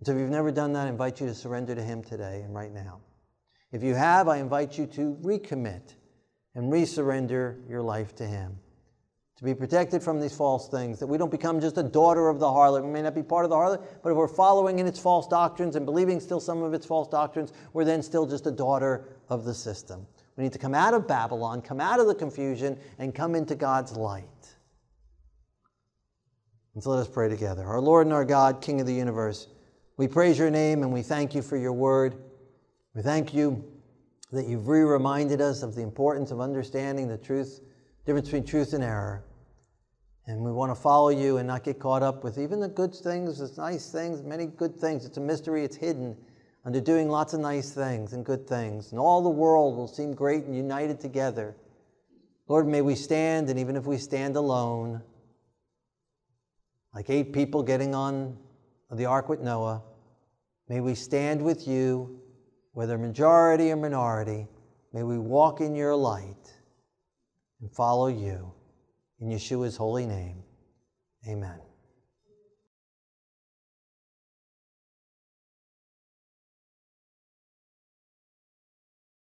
[SPEAKER 1] And so if you've never done that, I invite you to surrender to Him today and right now. If you have, I invite you to recommit and resurrender your life to Him to be protected from these false things, that we don't become just a daughter of the harlot. We may not be part of the harlot, but if we're following in its false doctrines and believing still some of its false doctrines, we're then still just a daughter of the system. We need to come out of Babylon, come out of the confusion, and come into God's light. And so let us pray together. Our Lord and our God, King of the universe, we praise your name and we thank you for your word. We thank you that you've re reminded us of the importance of understanding the truth, difference between truth and error. And we want to follow you and not get caught up with even the good things, the nice things, many good things. It's a mystery, it's hidden under doing lots of nice things and good things. And all the world will seem great and united together. Lord, may we stand, and even if we stand alone, like eight people getting on the ark with Noah, may we stand with you, whether majority or minority. May we walk in your light and follow you. In Yeshua's holy name, amen.